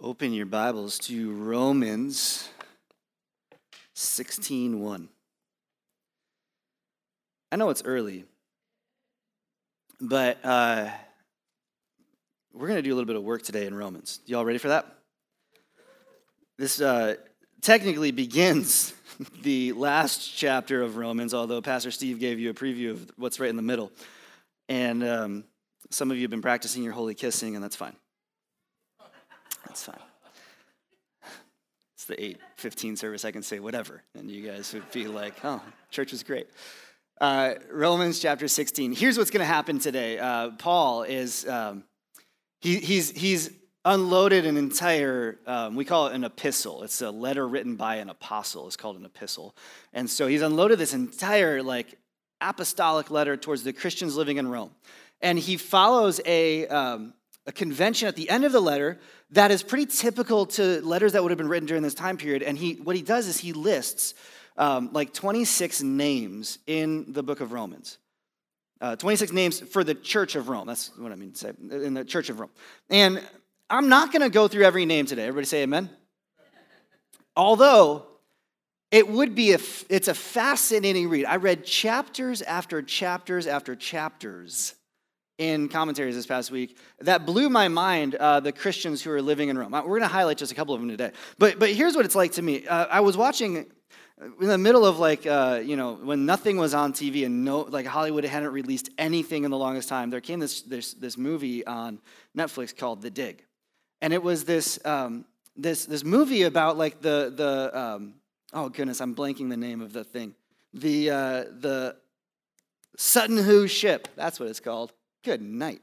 Open your Bibles to Romans 16:1. I know it's early, but uh, we're going to do a little bit of work today in Romans. Y'all ready for that? This uh, technically begins the last chapter of Romans, although Pastor Steve gave you a preview of what's right in the middle. And um, some of you have been practicing your holy kissing, and that's fine. That's fine. It's the 8:15 service. I can say whatever, and you guys would be like, "Oh, church was great." Uh, Romans chapter 16. Here's what's going to happen today. Uh, Paul is um, he, he's he's unloaded an entire um, we call it an epistle it's a letter written by an apostle it's called an epistle and so he's unloaded this entire like apostolic letter towards the christians living in rome and he follows a, um, a convention at the end of the letter that is pretty typical to letters that would have been written during this time period. And he, what he does is he lists um, like 26 names in the book of Romans. Uh, 26 names for the church of Rome. That's what I mean to say, in the church of Rome. And I'm not going to go through every name today. Everybody say amen. Although it would be a, it's a fascinating read. I read chapters after chapters after chapters in commentaries this past week that blew my mind uh, the christians who are living in rome. We're going to highlight just a couple of them today. But, but here's what it's like to me. Uh, i was watching in the middle of like uh, you know when nothing was on tv and no like hollywood hadn't released anything in the longest time there came this this, this movie on netflix called the dig. And it was this um, this this movie about like the the um, oh goodness i'm blanking the name of the thing. The uh, the sutton hoo ship that's what it's called Good night.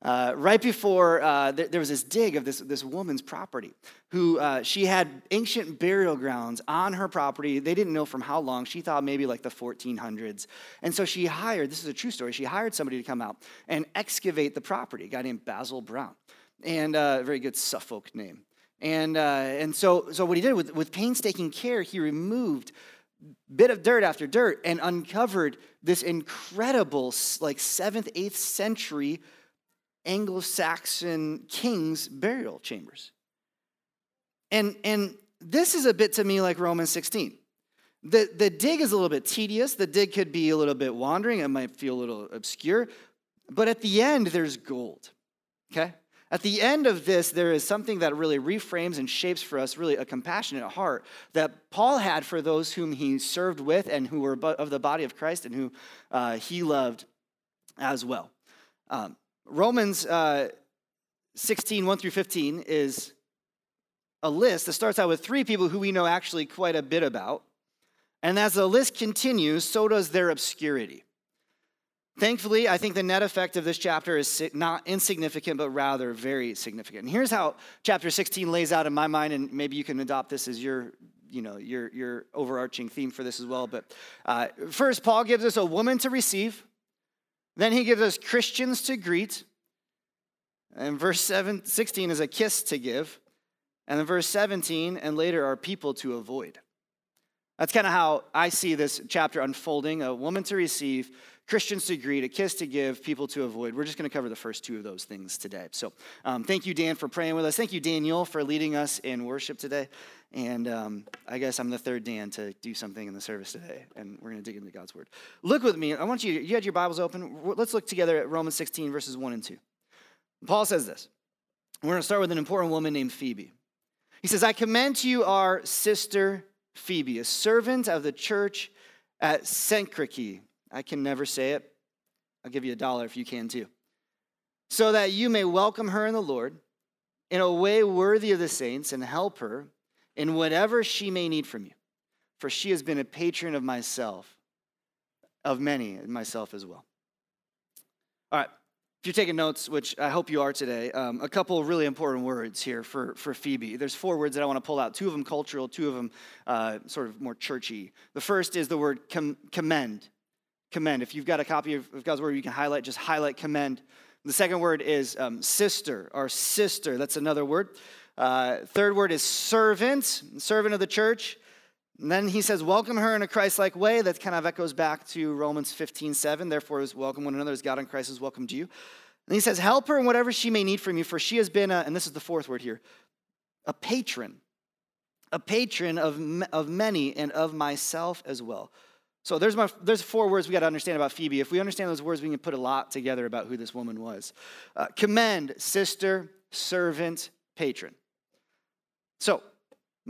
Uh, right before uh, th- there was this dig of this, this woman's property who uh, she had ancient burial grounds on her property. They didn't know from how long. She thought maybe like the 1400s and so she hired this is a true story she hired somebody to come out and excavate the property a guy named basil brown and uh, a very good suffolk name. And, uh, and so, so what he did with, with painstaking care he removed bit of dirt after dirt and uncovered this incredible like 7th 8th century anglo-saxon kings burial chambers. And and this is a bit to me like romans 16 the, the dig is a little bit tedious. The dig could be a little bit wandering. It might feel a little obscure. But at the end there's gold okay at the end of this, there is something that really reframes and shapes for us really a compassionate heart that Paul had for those whom he served with and who were of the body of Christ and who uh, he loved as well. Um, Romans uh, 16, 1 through 15 is a list that starts out with three people who we know actually quite a bit about. And as the list continues, so does their obscurity. Thankfully, I think the net effect of this chapter is not insignificant, but rather very significant. And here's how chapter 16 lays out in my mind, and maybe you can adopt this as your, you know, your, your overarching theme for this as well. But uh, first, Paul gives us a woman to receive. Then he gives us Christians to greet. And verse 7, 16 is a kiss to give. And then verse 17 and later are people to avoid. That's kind of how I see this chapter unfolding a woman to receive, Christians to greet, a kiss to give, people to avoid. We're just going to cover the first two of those things today. So um, thank you, Dan, for praying with us. Thank you, Daniel, for leading us in worship today. And um, I guess I'm the third Dan to do something in the service today. And we're going to dig into God's word. Look with me. I want you, you had your Bibles open. Let's look together at Romans 16, verses 1 and 2. Paul says this. We're going to start with an important woman named Phoebe. He says, I commend to you our sister Phoebe, a servant of the church at Syntyche I can never say it. I'll give you a dollar if you can too. So that you may welcome her in the Lord in a way worthy of the saints and help her in whatever she may need from you. For she has been a patron of myself, of many, and myself as well. All right. If you're taking notes, which I hope you are today, um, a couple really important words here for, for Phoebe. There's four words that I want to pull out. Two of them cultural, two of them uh, sort of more churchy. The first is the word com- commend commend. If you've got a copy of God's word, you can highlight, just highlight commend. The second word is um, sister or sister. That's another word. Uh, third word is servant, servant of the church. And then he says, welcome her in a Christ like way. That kind of echoes back to Romans 15 7. Therefore, welcome one another as God in Christ has welcomed you. And he says, Help her in whatever she may need from you, for she has been, a, and this is the fourth word here, a patron, a patron of, of many and of myself as well. So there's, my, there's four words we got to understand about Phoebe. If we understand those words, we can put a lot together about who this woman was. Uh, commend, sister, servant, patron. So let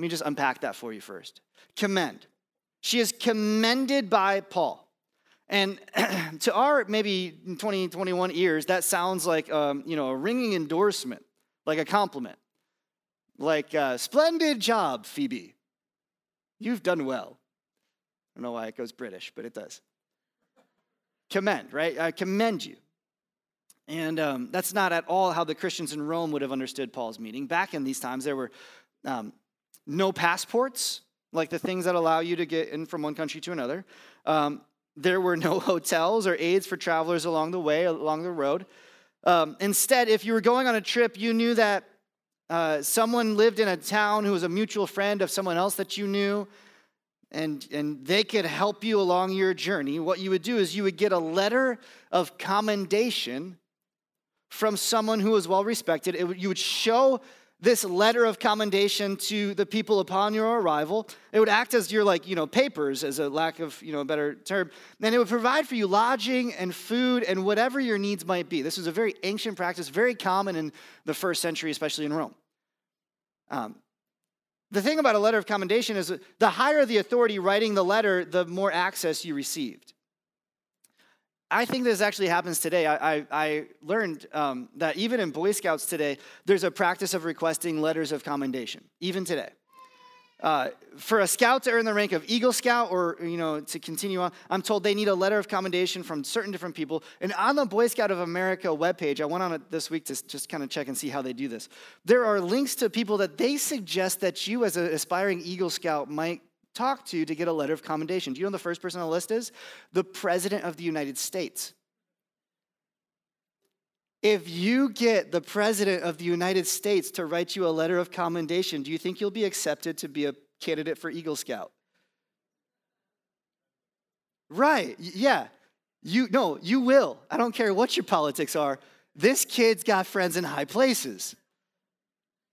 me just unpack that for you first. Commend. She is commended by Paul. And to our maybe 20, 21 ears, that sounds like um, you know a ringing endorsement, like a compliment, like uh, "splendid job, Phoebe, you've done well." I don't know why it goes British, but it does. Commend, right? I commend you. And um, that's not at all how the Christians in Rome would have understood Paul's meaning. Back in these times, there were um, no passports, like the things that allow you to get in from one country to another. Um, there were no hotels or aids for travelers along the way, along the road. Um, instead, if you were going on a trip, you knew that uh, someone lived in a town who was a mutual friend of someone else that you knew, and, and they could help you along your journey. What you would do is you would get a letter of commendation from someone who was well respected. It, you would show this letter of commendation to the people upon your arrival. It would act as your like, you know, papers as a lack of, you know, a better term. And it would provide for you lodging and food and whatever your needs might be. This was a very ancient practice, very common in the first century, especially in Rome. Um, the thing about a letter of commendation is the higher the authority writing the letter, the more access you received. I think this actually happens today. I, I, I learned um, that even in Boy Scouts today, there's a practice of requesting letters of commendation, even today. Uh, for a scout to earn the rank of Eagle Scout or, you know, to continue on, I'm told they need a letter of commendation from certain different people. And on the Boy Scout of America webpage, I went on it this week to just kind of check and see how they do this. There are links to people that they suggest that you, as an aspiring Eagle Scout, might talk to to get a letter of commendation. Do you know the first person on the list is? The President of the United States. If you get the President of the United States to write you a letter of commendation, do you think you'll be accepted to be a candidate for Eagle Scout? Right, yeah. You no, you will. I don't care what your politics are. This kid's got friends in high places.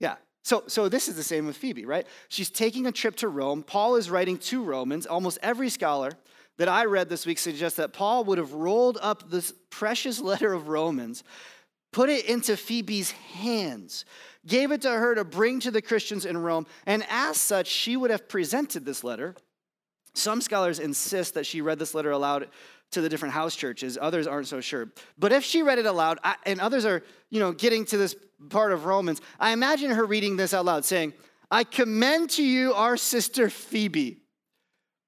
Yeah. So, so this is the same with Phoebe, right? She's taking a trip to Rome. Paul is writing to Romans. Almost every scholar that I read this week suggests that Paul would have rolled up this precious letter of Romans, put it into Phoebe's hands, gave it to her to bring to the Christians in Rome, and as such, she would have presented this letter. Some scholars insist that she read this letter aloud to the different house churches. Others aren't so sure. But if she read it aloud, and others are, you know, getting to this part of Romans, I imagine her reading this out loud saying, I commend to you our sister Phoebe.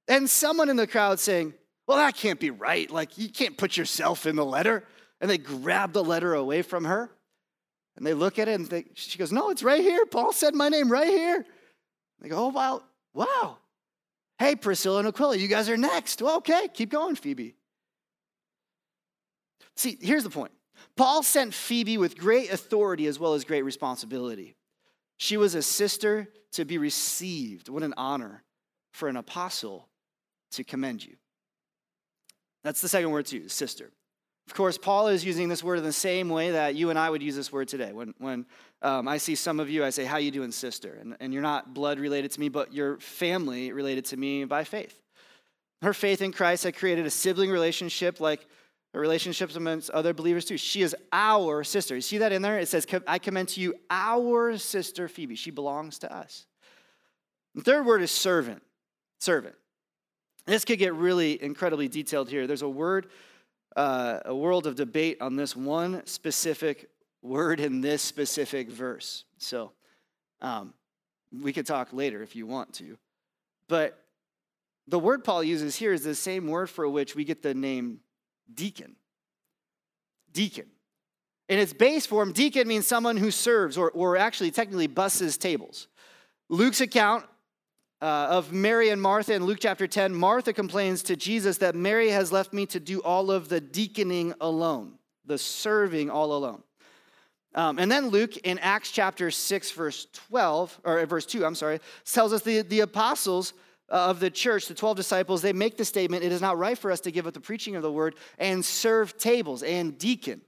And someone in the crowd saying, Well, that can't be right. Like, you can't put yourself in the letter. And they grab the letter away from her. And they look at it and they, she goes, No, it's right here. Paul said my name right here. They go, Oh, wow, wow. Hey, Priscilla and Aquila, you guys are next. Well, okay, keep going, Phoebe. See, here's the point Paul sent Phoebe with great authority as well as great responsibility. She was a sister to be received. What an honor for an apostle to commend you. That's the second word to use, sister. Of course, Paul is using this word in the same way that you and I would use this word today. When, when um, I see some of you, I say, How you doing, sister? And, and you're not blood related to me, but you're family related to me by faith. Her faith in Christ had created a sibling relationship like relationships amongst other believers too. She is our sister. You see that in there? It says, I commend to you our sister Phoebe. She belongs to us. The third word is servant. Servant. This could get really incredibly detailed here. There's a word, uh, a world of debate on this one specific word in this specific verse. So um, we could talk later if you want to. But the word Paul uses here is the same word for which we get the name deacon. Deacon. In its base form, deacon means someone who serves or, or actually technically busses tables. Luke's account uh, of Mary and Martha in Luke chapter 10, Martha complains to Jesus that Mary has left me to do all of the deaconing alone, the serving all alone. Um, and then Luke in Acts chapter 6, verse 12, or verse 2, I'm sorry, tells us the, the apostles of the church, the 12 disciples, they make the statement it is not right for us to give up the preaching of the word and serve tables and deacon.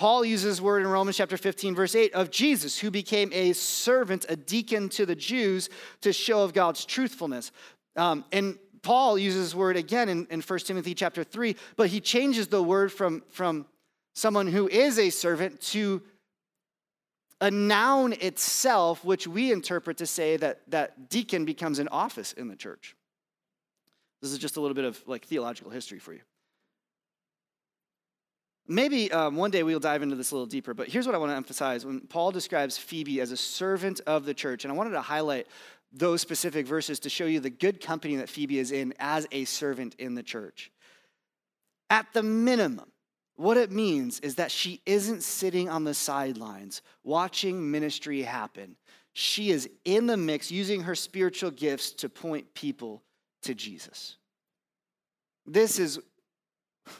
Paul uses word in Romans chapter 15, verse 8 of Jesus, who became a servant, a deacon to the Jews to show of God's truthfulness. Um, and Paul uses word again in, in 1 Timothy chapter 3, but he changes the word from, from someone who is a servant to a noun itself, which we interpret to say that, that deacon becomes an office in the church. This is just a little bit of like theological history for you. Maybe um, one day we'll dive into this a little deeper, but here's what I want to emphasize. When Paul describes Phoebe as a servant of the church, and I wanted to highlight those specific verses to show you the good company that Phoebe is in as a servant in the church. At the minimum, what it means is that she isn't sitting on the sidelines watching ministry happen. She is in the mix using her spiritual gifts to point people to Jesus. This is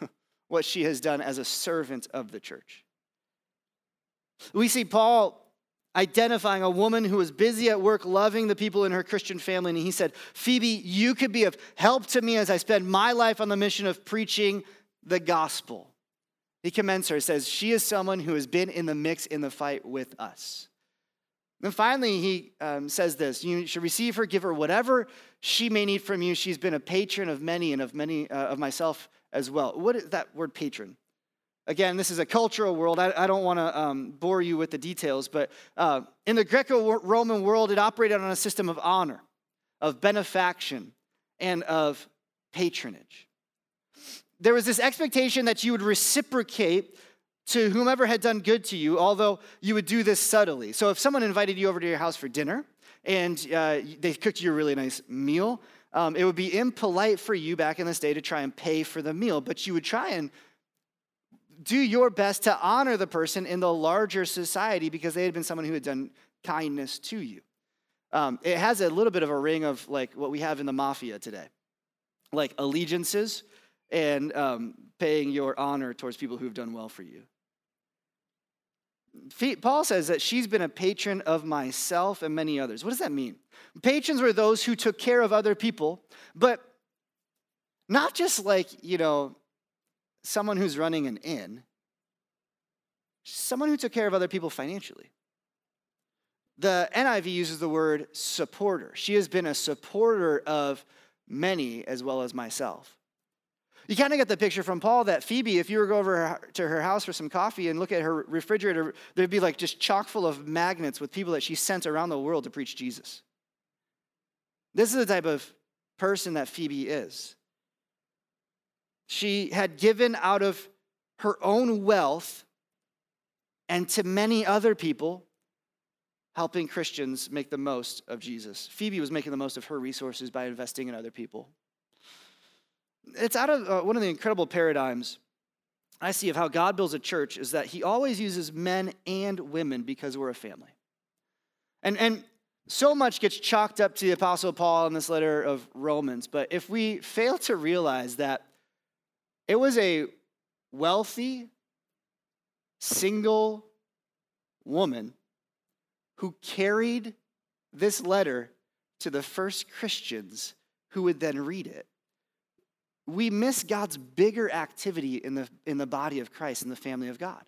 what she has done as a servant of the church. We see Paul identifying a woman who was busy at work loving the people in her Christian family. And he said, Phoebe, you could be of help to me as I spend my life on the mission of preaching the gospel. He commends her, says, She is someone who has been in the mix in the fight with us. Then finally, he um, says this You should receive her, give her whatever she may need from you. She's been a patron of many and of many uh, of myself as well. What is that word patron? Again, this is a cultural world. I, I don't want to um, bore you with the details, but uh, in the Greco Roman world, it operated on a system of honor, of benefaction, and of patronage. There was this expectation that you would reciprocate to whomever had done good to you, although you would do this subtly. So if someone invited you over to your house for dinner and uh, they cooked you a really nice meal, um, it would be impolite for you back in this day to try and pay for the meal, but you would try and do your best to honor the person in the larger society because they had been someone who had done kindness to you. Um, it has a little bit of a ring of like what we have in the mafia today, like allegiances and um, paying your honor towards people who have done well for you. Paul says that she's been a patron of myself and many others. What does that mean? Patrons were those who took care of other people, but not just like, you know, someone who's running an inn, someone who took care of other people financially. The NIV uses the word supporter. She has been a supporter of many as well as myself. You kind of get the picture from Paul that Phoebe, if you were to go over to her house for some coffee and look at her refrigerator, there'd be like just chock full of magnets with people that she sent around the world to preach Jesus. This is the type of person that Phoebe is. She had given out of her own wealth and to many other people, helping Christians make the most of Jesus. Phoebe was making the most of her resources by investing in other people. It's out of uh, one of the incredible paradigms I see of how God builds a church is that he always uses men and women because we're a family. And, and so much gets chalked up to the Apostle Paul in this letter of Romans, but if we fail to realize that it was a wealthy, single woman who carried this letter to the first Christians who would then read it. We miss God's bigger activity in the, in the body of Christ, in the family of God.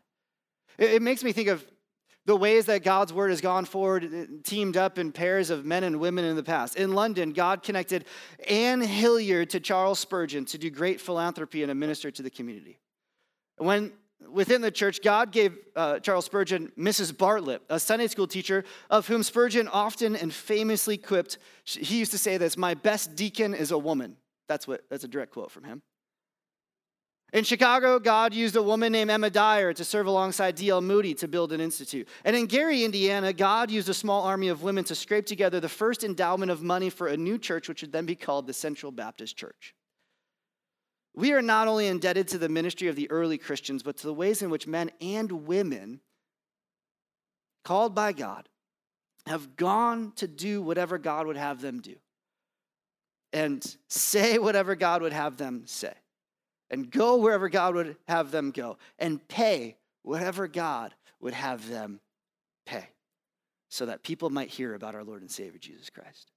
It, it makes me think of the ways that God's word has gone forward, uh, teamed up in pairs of men and women in the past. In London, God connected Anne Hillyard to Charles Spurgeon to do great philanthropy and minister to the community. When within the church, God gave uh, Charles Spurgeon Mrs. Bartlett, a Sunday school teacher of whom Spurgeon often and famously quipped. He used to say this: "My best deacon is a woman." That's what. That's a direct quote from him. In Chicago, God used a woman named Emma Dyer to serve alongside D.L. Moody to build an institute. And in Gary, Indiana, God used a small army of women to scrape together the first endowment of money for a new church, which would then be called the Central Baptist Church. We are not only indebted to the ministry of the early Christians, but to the ways in which men and women, called by God, have gone to do whatever God would have them do and say whatever God would have them say and go wherever God would have them go and pay whatever God would have them pay so that people might hear about our Lord and Savior Jesus Christ.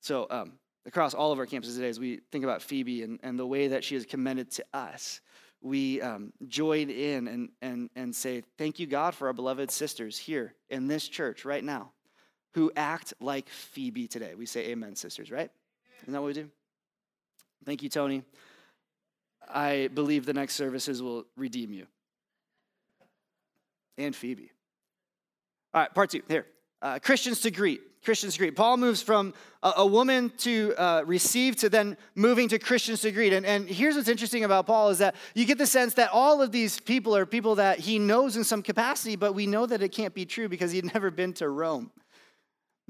So, um, across all of our campuses today, as we think about Phoebe and, and the way that she is commended to us, we um, join in and, and, and say, Thank you, God, for our beloved sisters here in this church right now who act like Phoebe today. We say, Amen, sisters, right? Isn't that what we do? Thank you, Tony. I believe the next services will redeem you. And Phoebe. All right, part two, here. Uh, Christians to greet. Christians to greet. Paul moves from a, a woman to uh, receive to then moving to Christians to greet. And, and here's what's interesting about Paul is that you get the sense that all of these people are people that he knows in some capacity, but we know that it can't be true because he'd never been to Rome.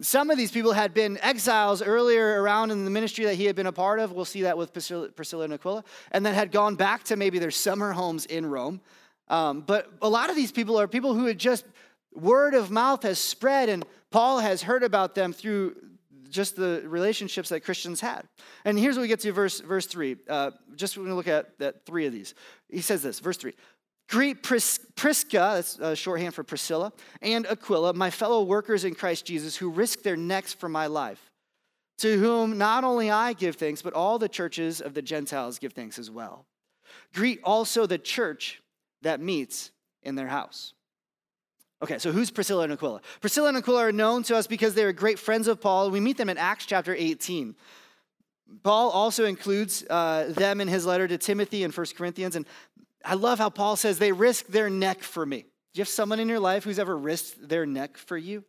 Some of these people had been exiles earlier around in the ministry that he had been a part of. We'll see that with Priscilla, and Aquila, and then had gone back to maybe their summer homes in Rome. Um, but a lot of these people are people who had just word of mouth has spread, and Paul has heard about them through just the relationships that Christians had. And here's what we get to verse, verse 3. Uh, just going to look at that three of these. He says this, verse 3. Greet Pris- Prisca, that's a shorthand for Priscilla, and Aquila, my fellow workers in Christ Jesus, who risked their necks for my life, to whom not only I give thanks, but all the churches of the Gentiles give thanks as well. Greet also the church that meets in their house. Okay, so who's Priscilla and Aquila? Priscilla and Aquila are known to us because they are great friends of Paul. We meet them in Acts chapter 18. Paul also includes uh, them in his letter to Timothy in 1 Corinthians. And I love how Paul says they risk their neck for me. Do you have someone in your life who's ever risked their neck for you?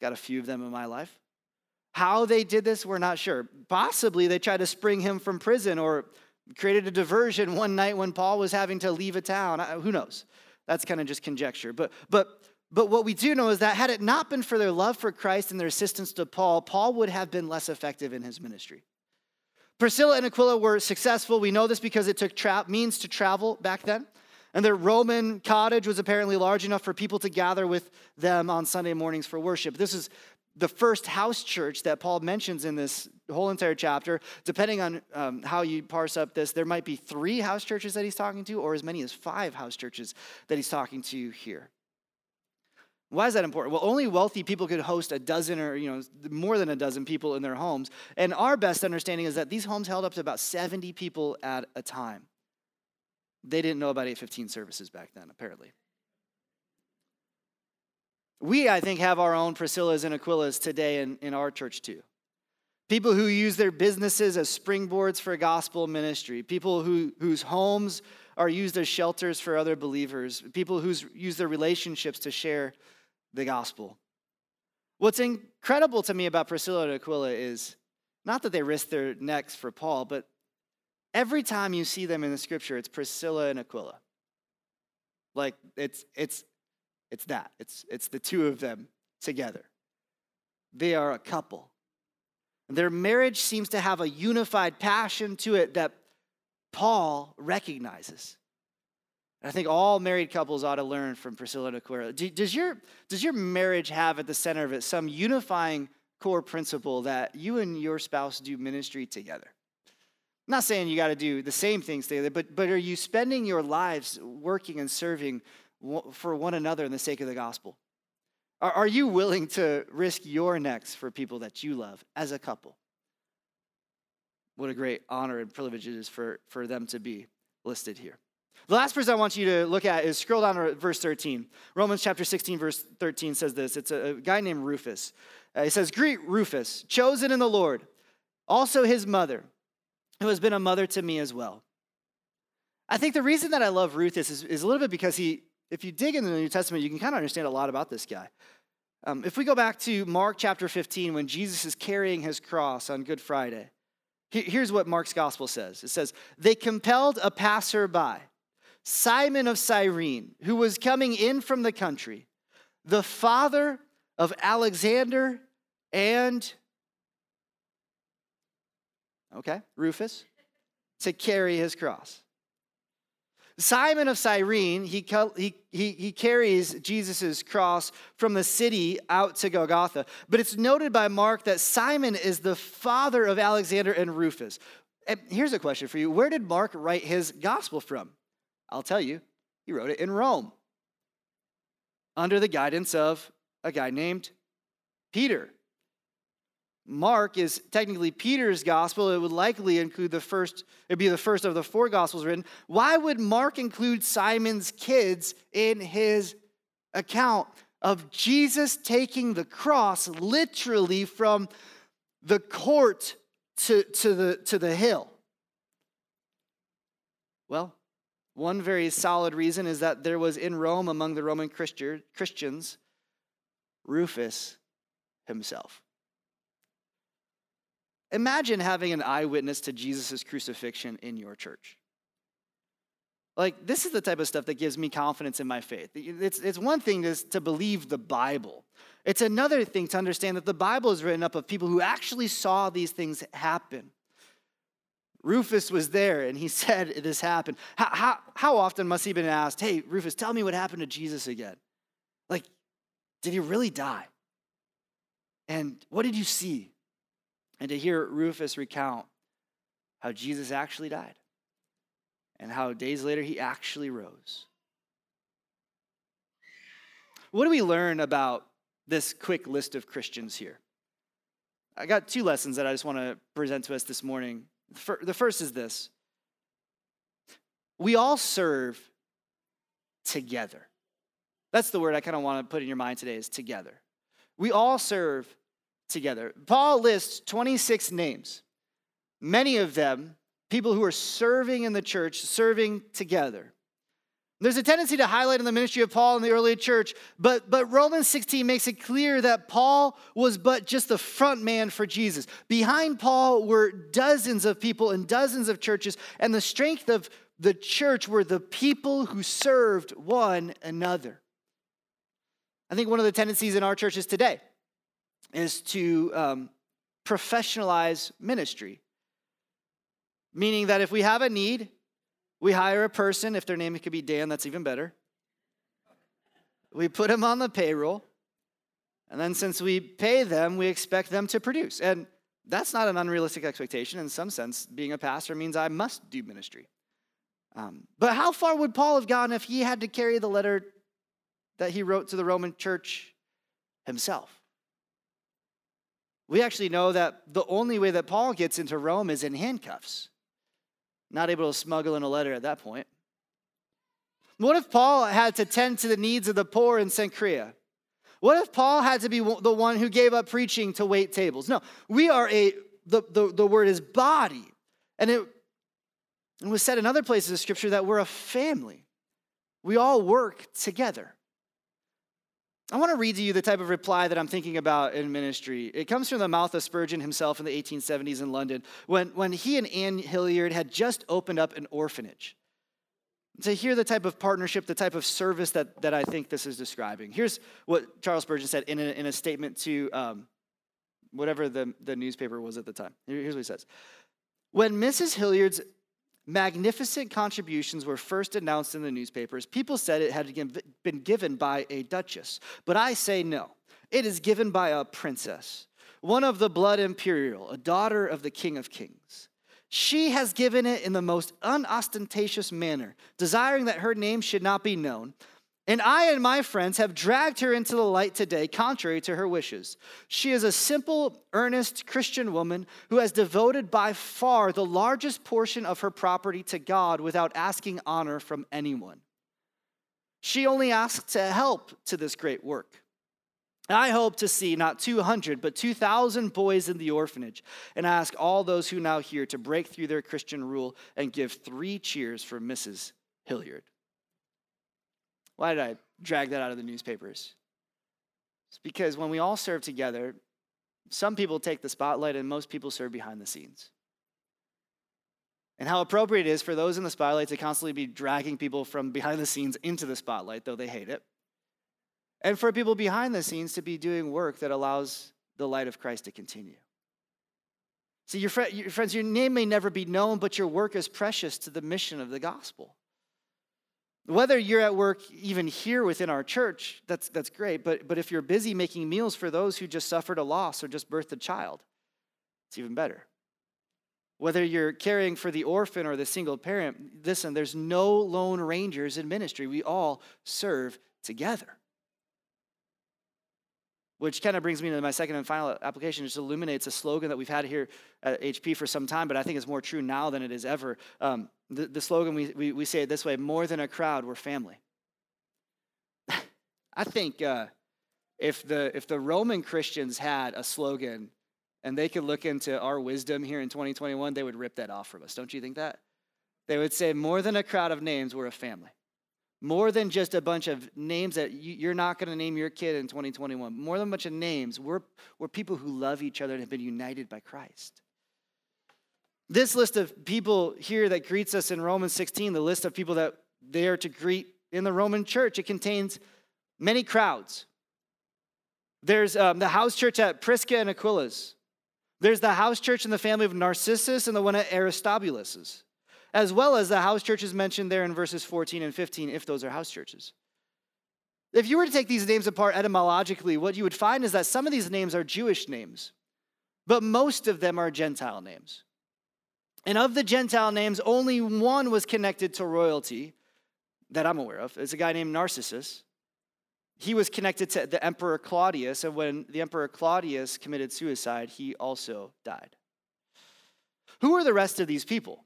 Got a few of them in my life. How they did this, we're not sure. Possibly they tried to spring him from prison or created a diversion one night when Paul was having to leave a town. Who knows? That's kind of just conjecture. But, but, but what we do know is that had it not been for their love for Christ and their assistance to Paul, Paul would have been less effective in his ministry. Priscilla and Aquila were successful. We know this because it took tra- means to travel back then. And their Roman cottage was apparently large enough for people to gather with them on Sunday mornings for worship. This is the first house church that Paul mentions in this whole entire chapter. Depending on um, how you parse up this, there might be three house churches that he's talking to, or as many as five house churches that he's talking to here. Why is that important? Well, only wealthy people could host a dozen or you know more than a dozen people in their homes. And our best understanding is that these homes held up to about 70 people at a time. They didn't know about 815 services back then, apparently. We, I think, have our own Priscillas and Aquilas today in, in our church too. People who use their businesses as springboards for gospel ministry, people who, whose homes are used as shelters for other believers, people who use their relationships to share the gospel. What's incredible to me about Priscilla and Aquila is not that they risk their necks for Paul, but every time you see them in the scripture, it's Priscilla and Aquila. Like it's it's it's that. It's, it's the two of them together. They are a couple. Their marriage seems to have a unified passion to it that Paul recognizes. I think all married couples ought to learn from Priscilla and Aquila. Does your, does your marriage have at the center of it some unifying core principle that you and your spouse do ministry together? I'm not saying you got to do the same things together, but, but are you spending your lives working and serving for one another in the sake of the gospel? Are, are you willing to risk your necks for people that you love as a couple? What a great honor and privilege it is for, for them to be listed here. The last verse I want you to look at is scroll down to verse 13. Romans chapter 16, verse 13 says this. It's a, guy named Rufus. Uh, he says, Greet Rufus, chosen in the Lord, also his mother, who has been a mother to me as well. I think the reason that I love Rufus is, is a little bit because he, if you dig into the New Testament, you can kind of understand a lot about this guy. Um, if we go back to Mark chapter 15, when Jesus is carrying his cross on Good Friday, here's what Mark's gospel says it says, They compelled a passerby, Simon of Cyrene, who was coming in from the country, the father of Alexander and, okay, Rufus, to carry his cross. Simon of Cyrene, he, he, he, carries Jesus' cross from the city out to Golgotha. But it's noted by Mark that Simon is the father of Alexander and Rufus. And here's a question for you Where did Mark write his gospel from? I'll tell you, he wrote it in Rome under the guidance of a guy named Peter. Mark is technically Peter's gospel. It would likely include the first, it'd be the first of the four gospels written. Why would Mark include Simon's kids in his account of Jesus taking the cross literally from the court to, to, the, to the hill? Well, one very solid reason is that there was in Rome among the Roman Christians Rufus himself. Imagine having an eyewitness to Jesus' crucifixion in your church. Like, this is the type of stuff that gives me confidence in my faith. It's, it's one thing to, to believe the Bible, it's another thing to understand that the Bible is written up of people who actually saw these things happen. Rufus was there and he said this happened. How, how, how often must he have been asked, Hey, Rufus, tell me what happened to Jesus again? Like, did he really die? And what did you see? And to hear Rufus recount how Jesus actually died and how days later he actually rose. What do we learn about this quick list of Christians here? I got two lessons that I just want to present to us this morning. The first is this we all serve together. That's the word I kind of want to put in your mind today is together. We all serve together. Paul lists 26 names, many of them people who are serving in the church, serving together. There's a tendency to highlight in the ministry of Paul in the early church, but, but Romans 16 makes it clear that Paul was but just the front man for Jesus. Behind Paul were dozens of people and dozens of churches, and the strength of the church were the people who served one another. I think one of the tendencies in our churches today is to um, professionalize ministry, meaning that if we have a need, we hire a person. If their name could be Dan, that's even better. We put them on the payroll. And then since we pay them, we expect them to produce. And that's not an unrealistic expectation. In some sense, being a pastor means I must do ministry. Um, but how far would Paul have gone if he had to carry the letter that he wrote to the Roman church himself? We actually know that the only way that Paul gets into Rome is in handcuffs. Not able to smuggle in a letter at that point. What if Paul had to tend to the needs of the poor in Cenchrea? What if Paul had to be the one who gave up preaching to wait tables? No, we are a, the, the, the word is body. And it, it was said in other places of scripture that we're a family. We all work together. I want to read to you the type of reply that I'm thinking about in ministry. It comes from the mouth of Spurgeon himself in the 1870s in London when, when he and Anne Hillyard had just opened up an orphanage. To hear the type of partnership, the type of service that, that I think this is describing. Here's what Charles Spurgeon said in a, in a statement to um, whatever the, the newspaper was at the time. Here's what he says When Mrs. Hillyard's magnificent contributions were first announced in the newspapers, people said it had been given by a duchess. But I say no. It is given by a princess, one of the blood imperial, a daughter of the King of Kings. She has given it in the most unostentatious manner, desiring that her name should not be known, and I and my friends have dragged her into the light today, contrary to her wishes. She is a simple, earnest Christian woman who has devoted by far the largest portion of her property to God without asking honor from anyone. She only asked to help to this great work. I hope to see not 200, but 2,000 boys in the orphanage, and I ask all those who now hear to break through their Christian rule and give three cheers for Mrs. Hillyard. Why did I drag that out of the newspapers? It's because when we all serve together, some people take the spotlight and most people serve behind the scenes. And how appropriate it is for those in the spotlight to constantly be dragging people from behind the scenes into the spotlight, though they hate it. And for people behind the scenes to be doing work that allows the light of Christ to continue. See, your, fr- your friends, your name may never be known, but your work is precious to the mission of the gospel. Whether you're at work even here within our church, that's, that's great. But, but if you're busy making meals for those who just suffered a loss or just birthed a child, it's even better. Whether you're caring for the orphan or the single parent, listen, there's no lone rangers in ministry. We all serve together. Which kind of brings me to my second and final application. Just illuminates a slogan that we've had here at HP for some time, but I think it's more true now than it is ever. Um, the, the, slogan, we, we, we, say it this way more than a crowd, we're family. I think uh, if, the, if the Roman Christians had a slogan and they could look into our wisdom here in 2021, they would rip that off from us. Don't you think that? They would say, more than a crowd of names, we're a family. More than just a bunch of names that you're not going to name your kid in 2021. More than a bunch of names. We're, we're people who love each other and have been united by Christ. This list of people here that greets us in Romans 16, the list of people that they are to greet in the Roman church, it contains many crowds. There's um, the house church at Prisca and Aquila's. There's the house church in the family of Narcissus and the one at Aristobulus's as well as the house churches mentioned there in verses 14 and 15, if those are house churches. If you were to take these names apart etymologically, what you would find is that some of these names are Jewish names, but most of them are Gentile names. And of the Gentile names, only one was connected to royalty that I'm aware of. It's a guy named Narcissus. He was connected to the Emperor Claudius, and when the Emperor Claudius committed suicide, he also died. Who are the rest of these people?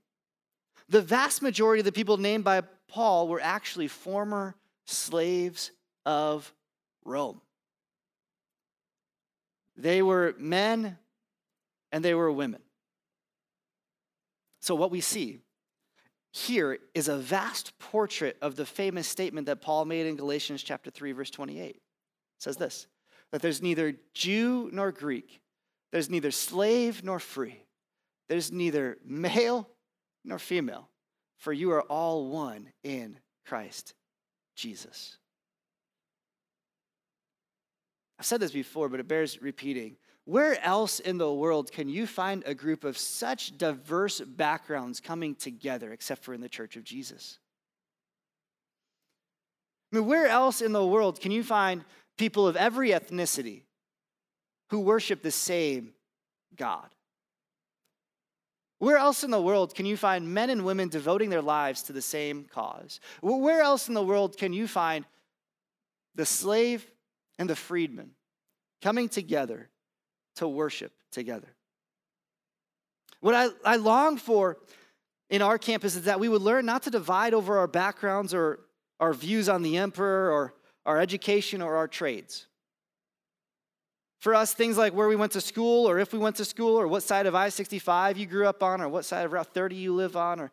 The vast majority of the people named by Paul were actually former slaves of Rome. They were men and they were women. So, what we see here is a vast portrait of the famous statement that Paul made in Galatians chapter 3 verse 28. It says this, that there's neither Jew nor Greek, there's neither slave nor free. There's neither male nor female, for you are all one in Christ Jesus. I've said this before, but it bears repeating. Where else in the world can you find a group of such diverse backgrounds coming together except for in the church of Jesus? I mean, where else in the world can you find people of every ethnicity who worship the same God? Where else in the world can you find men and women devoting their lives to the same cause? Where else in the world can you find the slave and the freedman coming together to worship together? What I, I long for in our campus is that we would learn not to divide over our backgrounds or our views on the emperor or our education or our trades. For us, things like where we went to school, or if we went to school, or what side of I 65 you grew up on, or what side of Route 30 you live on, or,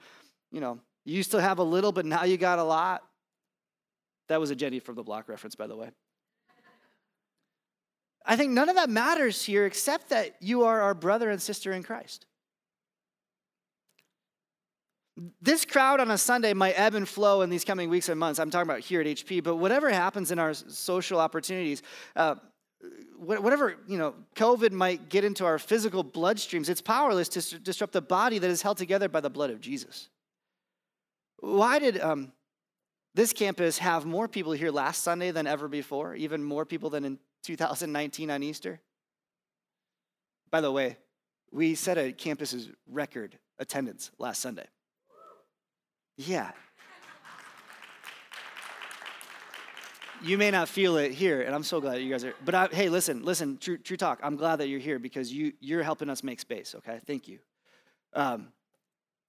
you know, you used to have a little, but now you got a lot. That was a Jenny from the block reference, by the way. I think none of that matters here except that you are our brother and sister in Christ. This crowd on a Sunday might ebb and flow in these coming weeks and months. I'm talking about here at HP, but whatever happens in our social opportunities, uh, whatever you know covid might get into our physical bloodstreams it's powerless to disrupt the body that is held together by the blood of jesus. Why did um, this campus have more people here last sunday than ever before even more people than in 2019 on easter? By the way we set a campus's record attendance last sunday. Yeah you may not feel it here, and I'm so glad you guys are. But I, hey, listen, listen, true, true talk. I'm glad that you're here because you you're helping us make space. Okay, thank you. Um,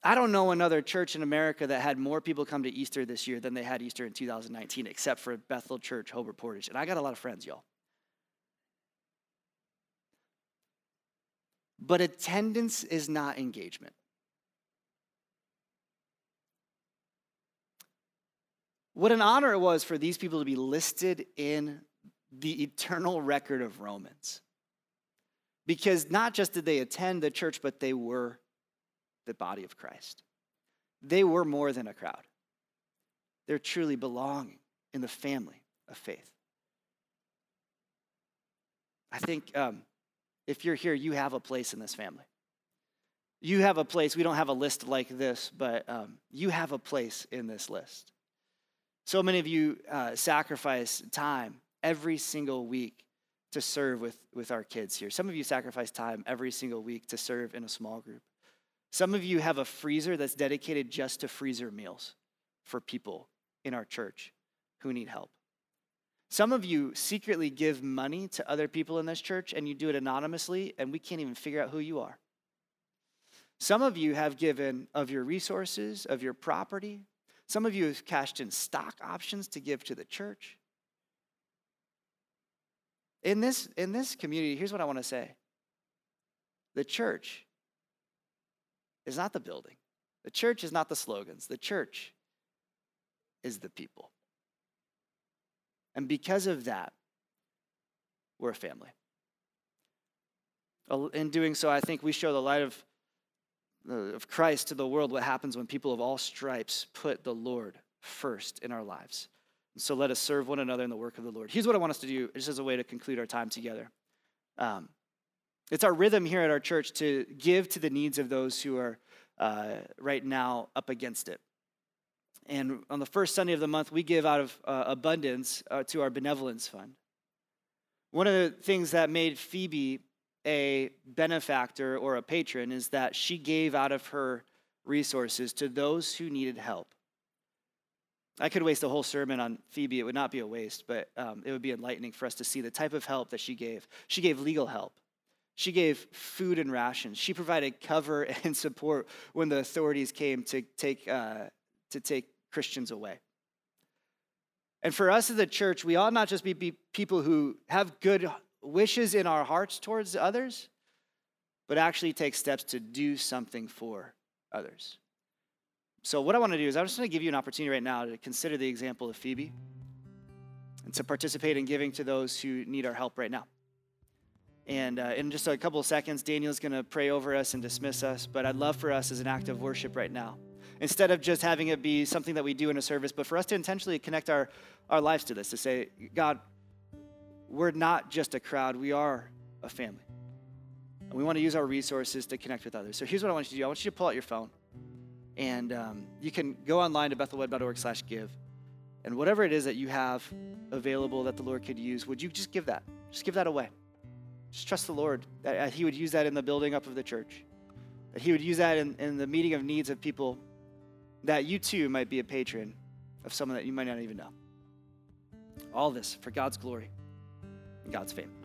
I don't know another church in America that had more people come to Easter this year than they had Easter in 2019, except for Bethel Church, Hobart Portage. And I got a lot of friends, y'all. But attendance is not engagement. What an honor it was for these people to be listed in the eternal record of Romans. Because not just did they attend the church, but they were the body of Christ. They were more than a crowd, they're truly belonging in the family of faith. I think um, if you're here, you have a place in this family. You have a place. We don't have a list like this, but um, you have a place in this list. So many of you uh, sacrifice time every single week to serve with, with our kids here. Some of you sacrifice time every single week to serve in a small group. Some of you have a freezer that's dedicated just to freezer meals for people in our church who need help. Some of you secretly give money to other people in this church and you do it anonymously, and we can't even figure out who you are. Some of you have given of your resources, of your property. Some of you have cashed in stock options to give to the church. In this, in this community, here's what I want to say the church is not the building, the church is not the slogans, the church is the people. And because of that, we're a family. In doing so, I think we show the light of, of Christ to the world what happens when people of all stripes put the Lord first in our lives. And so let us serve one another in the work of the Lord. Here's what I want us to do, just as a way to conclude our time together. Um, it's our rhythm here at our church to give to the needs of those who are uh, right now up against it. And on the first Sunday of the month, we give out of uh, abundance uh, to our benevolence fund. One of the things that made Phoebe a benefactor or a patron is that she gave out of her resources to those who needed help. I could waste a whole sermon on Phoebe. It would not be a waste, but um, it would be enlightening for us to see the type of help that she gave. She gave legal help. She gave food and rations. She provided cover and support when the authorities came to take, uh, to take Christians away. And for us as a church, we ought not just be, be people who have good wishes in our hearts towards others, but actually take steps to do something for others. So, what I want to do is, I'm just going to give you an opportunity right now to consider the example of Phoebe and to participate in giving to those who need our help right now. And uh, in just a couple of seconds, Daniel's going to pray over us and dismiss us. But I'd love for us as an act of worship right now instead of just having it be something that we do in a service, but for us to intentionally connect our, our lives to this, to say, God, we're not just a crowd, we are a family. And we want to use our resources to connect with others. So here's what I want you to do I want you to pull out your phone, and um, you can go online to bethelweb.org slash give. And whatever it is that you have available that the Lord could use, would you just give that? Just give that away. Just trust the Lord that He would use that in the building up of the church, that He would use that in, in the meeting of needs of people that you too might be a patron of someone that you might not even know. All this for God's glory God's fame.